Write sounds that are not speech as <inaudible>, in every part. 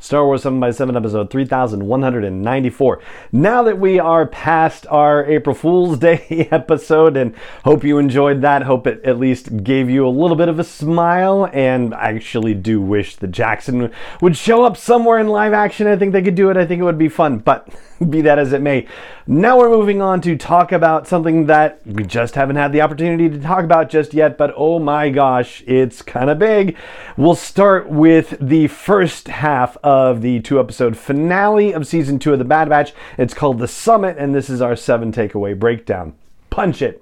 Star Wars 7x7 episode 3194. Now that we are past our April Fool's <laughs> Day episode and hope you enjoyed that, hope it at least gave you a little bit of a smile and I actually do wish that Jackson would show up somewhere in live action. I think they could do it. I think it would be fun, but <laughs> be that as it may. Now we're moving on to talk about something that we just haven't had the opportunity to talk about just yet, but oh my gosh, it's kind of big. We'll start with the first half of the two episode finale of season two of The Bad Batch. It's called The Summit, and this is our seven takeaway breakdown. Punch it.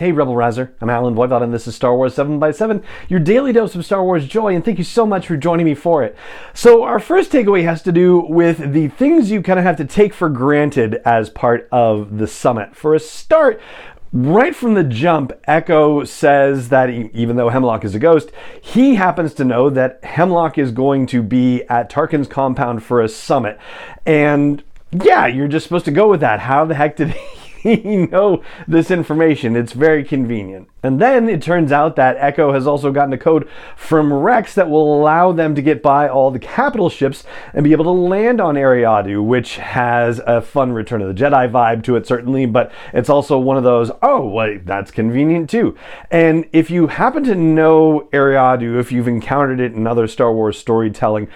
Hey, Rebel Rouser. I'm Allen Voivod, and this is Star Wars 7x7, your daily dose of Star Wars joy, and thank you so much for joining me for it. So, our first takeaway has to do with the things you kind of have to take for granted as part of the summit. For a start, Right from the jump, Echo says that even though Hemlock is a ghost, he happens to know that Hemlock is going to be at Tarkin's compound for a summit. And yeah, you're just supposed to go with that. How the heck did <laughs> <laughs> know this information. It's very convenient. And then it turns out that Echo has also gotten a code from Rex that will allow them to get by all the capital ships and be able to land on Eriadu, which has a fun Return of the Jedi vibe to it, certainly, but it's also one of those, oh, well, that's convenient too. And if you happen to know Eriadu, if you've encountered it in other Star Wars storytelling,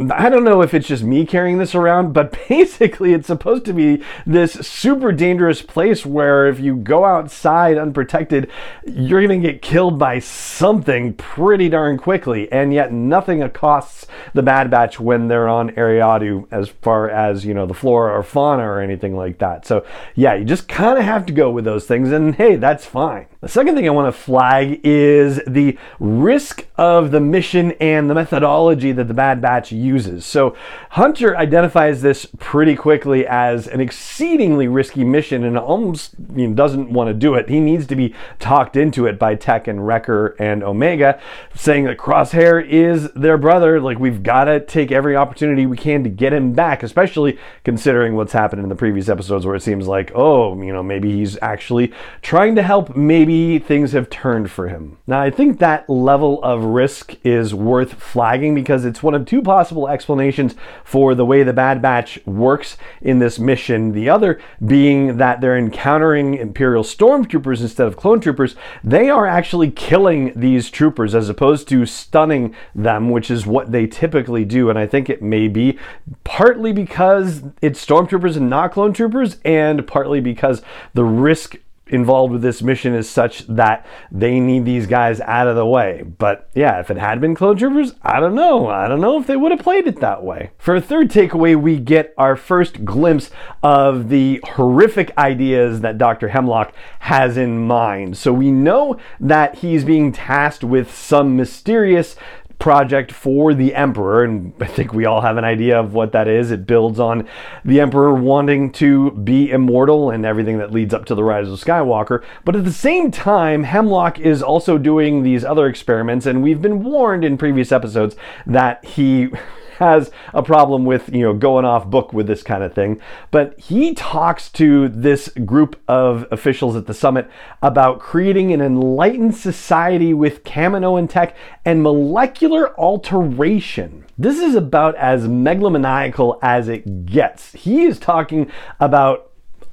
I don't know if it's just me carrying this around, but <laughs> basically it's supposed to be this super dangerous place where if you go outside unprotected, you're going to get killed by something pretty darn quickly. And yet nothing accosts the Bad Batch when they're on Eriadu as far as, you know, the flora or fauna or anything like that. So yeah, you just kind of have to go with those things. And hey, that's fine. The second thing I want to flag is the risk of the mission and the methodology that the Bad Batch uses. So, Hunter identifies this pretty quickly as an exceedingly risky mission and almost you know, doesn't want to do it. He needs to be talked into it by Tech and Wrecker and Omega, saying that Crosshair is their brother. Like, we've got to take every opportunity we can to get him back, especially considering what's happened in the previous episodes where it seems like, oh, you know, maybe he's actually trying to help, maybe things have turned for him. Now, I think that level of risk is worth flagging because it's one of two possible explanations for the way the Bad Batch works in this mission. The other being that they're encountering Imperial stormtroopers instead of clone troopers. They are actually killing these troopers as opposed to stunning them, which is what they typically do. And I think it may be partly because it's stormtroopers and not clone troopers, and partly because the risk involved with this mission is such that they need these guys out of the way. But yeah, if it had been clone troopers, I don't know. I don't know if they would have played it that way. For a third takeaway, we get our first glimpse of the horrific ideas that Dr. Hemlock has in mind. So we know that he's being tasked with some mysterious project for the Emperor, and I think we all have an idea of what that is. It builds on the Emperor wanting to be immortal and everything that leads up to the rise of Skywalker. But at the same time, Hemlock is also doing these other experiments, and we've been warned in previous episodes that he <laughs> has a problem with, you know, going off book with this kind of thing. But he talks to this group of officials at the summit about creating an enlightened society with Kaminoan tech and molecular alteration. This is about as megalomaniacal as it gets. He is talking about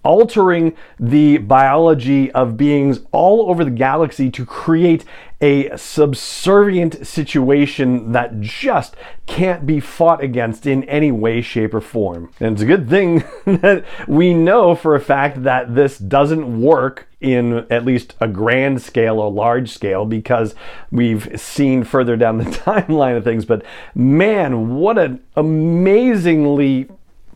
altering the biology of beings all over the galaxy to create a subservient situation that just can't be fought against in any way, shape, or form. And it's a good thing <laughs> that we know for a fact that this doesn't work in at least a grand scale or large scale because we've seen further down the <laughs> timeline of things. But man, what an amazingly,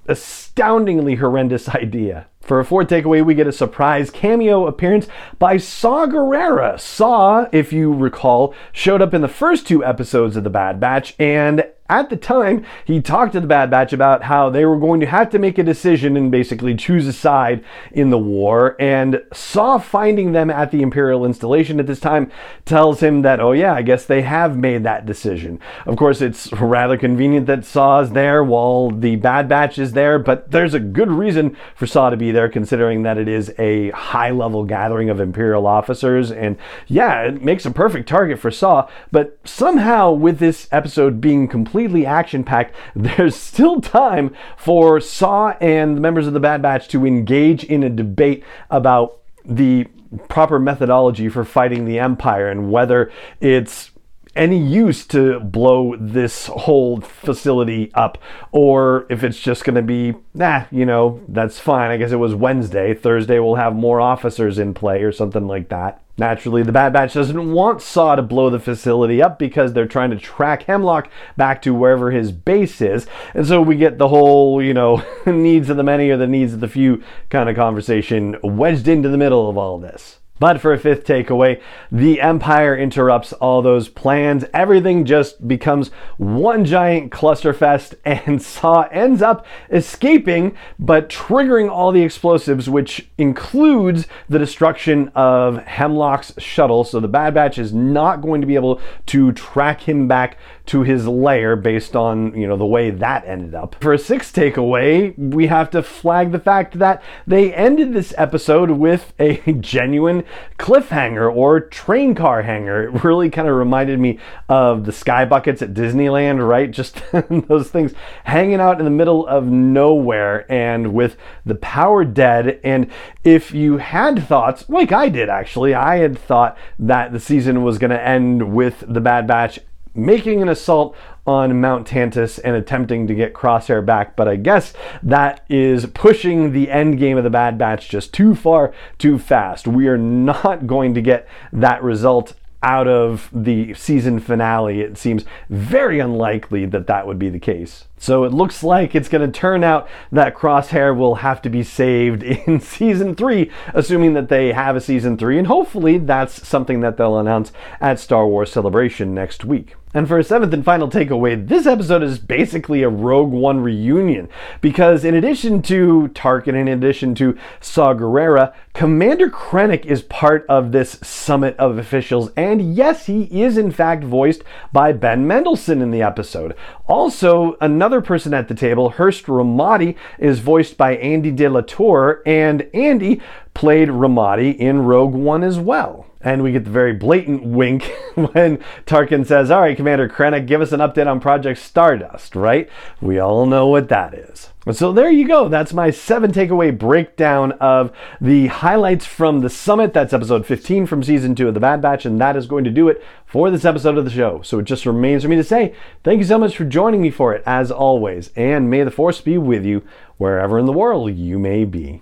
astoundingly horrendous <laughs> idea. For a fourth takeaway, we get a surprise cameo appearance by Saw Gerrera. Saw, if you recall, showed up in the first two episodes of The Bad Batch and at the time, he talked to the Bad Batch about how they were going to have to make a decision and basically choose a side in the war. And Saw finding them at the Imperial installation at this time tells him that, oh, yeah, I guess they have made that decision. Of course, it's rather convenient that Saw is there while the Bad Batch is there, but there's a good reason for Saw to be there, considering that it is a high level gathering of Imperial officers. And yeah, it makes a perfect target for Saw, but somehow with this episode being completely action packed, <laughs> there's still time for Saw and the members of the Bad Batch to engage in a debate about the proper methodology for fighting the Empire and whether it's any use to blow this whole facility up or if it's just going to be nah you know that's fine i guess it was wednesday thursday we'll have more officers in play or something like that Naturally, the Bad Batch doesn't want Saw to blow the facility up because they're trying to track Hemlock back to wherever his base is. And so we get the whole, you know, <laughs> needs of the many or the needs of the few kind of conversation wedged into the middle of all this. But for a fifth takeaway, the Empire interrupts all those plans. Everything just becomes one giant clusterfest, <laughs> and Saw ends up escaping, but triggering all the explosives, which includes the destruction of Hemlock's shuttle. So the Bad Batch is not going to be able to track him back to his lair based on, you know, the way that ended up. For a sixth takeaway, we have to flag the fact that they ended this episode with a <laughs> genuine cliffhanger or train car hanger. It really kind of reminded me of the sky buckets at Disneyland, right? Just <laughs> those things hanging out in the middle of nowhere and with the power dead. And if you had thoughts, like I did actually, I had thought that the season was going to end with the Bad Batch making an assault on Mount Tantiss and attempting to get Crosshair back, but I guess that is pushing the end game of the Bad Batch just too far, too fast. We are not <laughs> going to get that result out of the season finale. It seems very unlikely that that would be the case. So it looks like it's going to turn out that Crosshair will have to be saved <laughs> in season three, assuming that they have a season three, and hopefully that's something that they'll announce at Star Wars Celebration next week. And for a seventh and final takeaway, this episode is basically a Rogue One reunion because in addition to Tarkin, in addition to Saw Gerrera, Commander Krennic is part of this summit of officials, and yes, he is in fact voiced by Ben Mendelsohn in the episode. Also, another person at the table, Hurst Romodi, is voiced by Andy De La Tour, and Andy played Romodi in Rogue One as well. And we get the very blatant wink <laughs> when Tarkin says, All right, Commander Krennic, give us an update on Project Stardust, right? We all know what that is. So there you go. That's my seven takeaway breakdown of the highlights from the summit. That's episode 15 from season two of The Bad Batch, and that is going to do it for this episode of the show. So it just remains for me to say thank you so much for joining me for it, as always, and may the force be with you wherever in the world you may be.